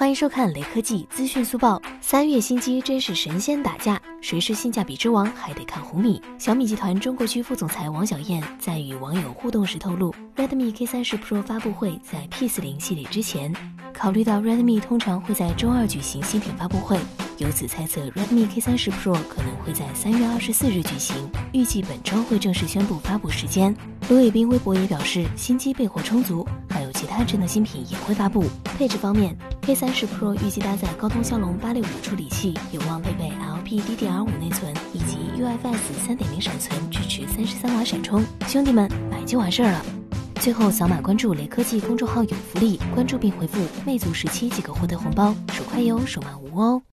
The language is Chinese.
欢迎收看雷科技资讯速报。三月新机真是神仙打架，谁是性价比之王还得看红米。小米集团中国区副总裁王小燕在与网友互动时透露，Redmi K30 Pro 发布会在 P40 系列之前。考虑到 Redmi 通常会在周二举行新品发布会，由此猜测 Redmi K30 Pro 可能会在三月二十四日举行，预计本周会正式宣布发布时间。卢伟斌微博也表示，新机备货充足，还有其他智能新品也会发布。配置方面 A30 Pro 预计搭载高通骁龙八六五处理器，有望配备 LPDDR 五内存以及 UFS 三点零闪存，支持三十三瓦闪充。兄弟们，买就完事儿了。最后扫码关注雷科技公众号有福利，关注并回复“魅族十七”即可获得红包，手快有，手慢无哦。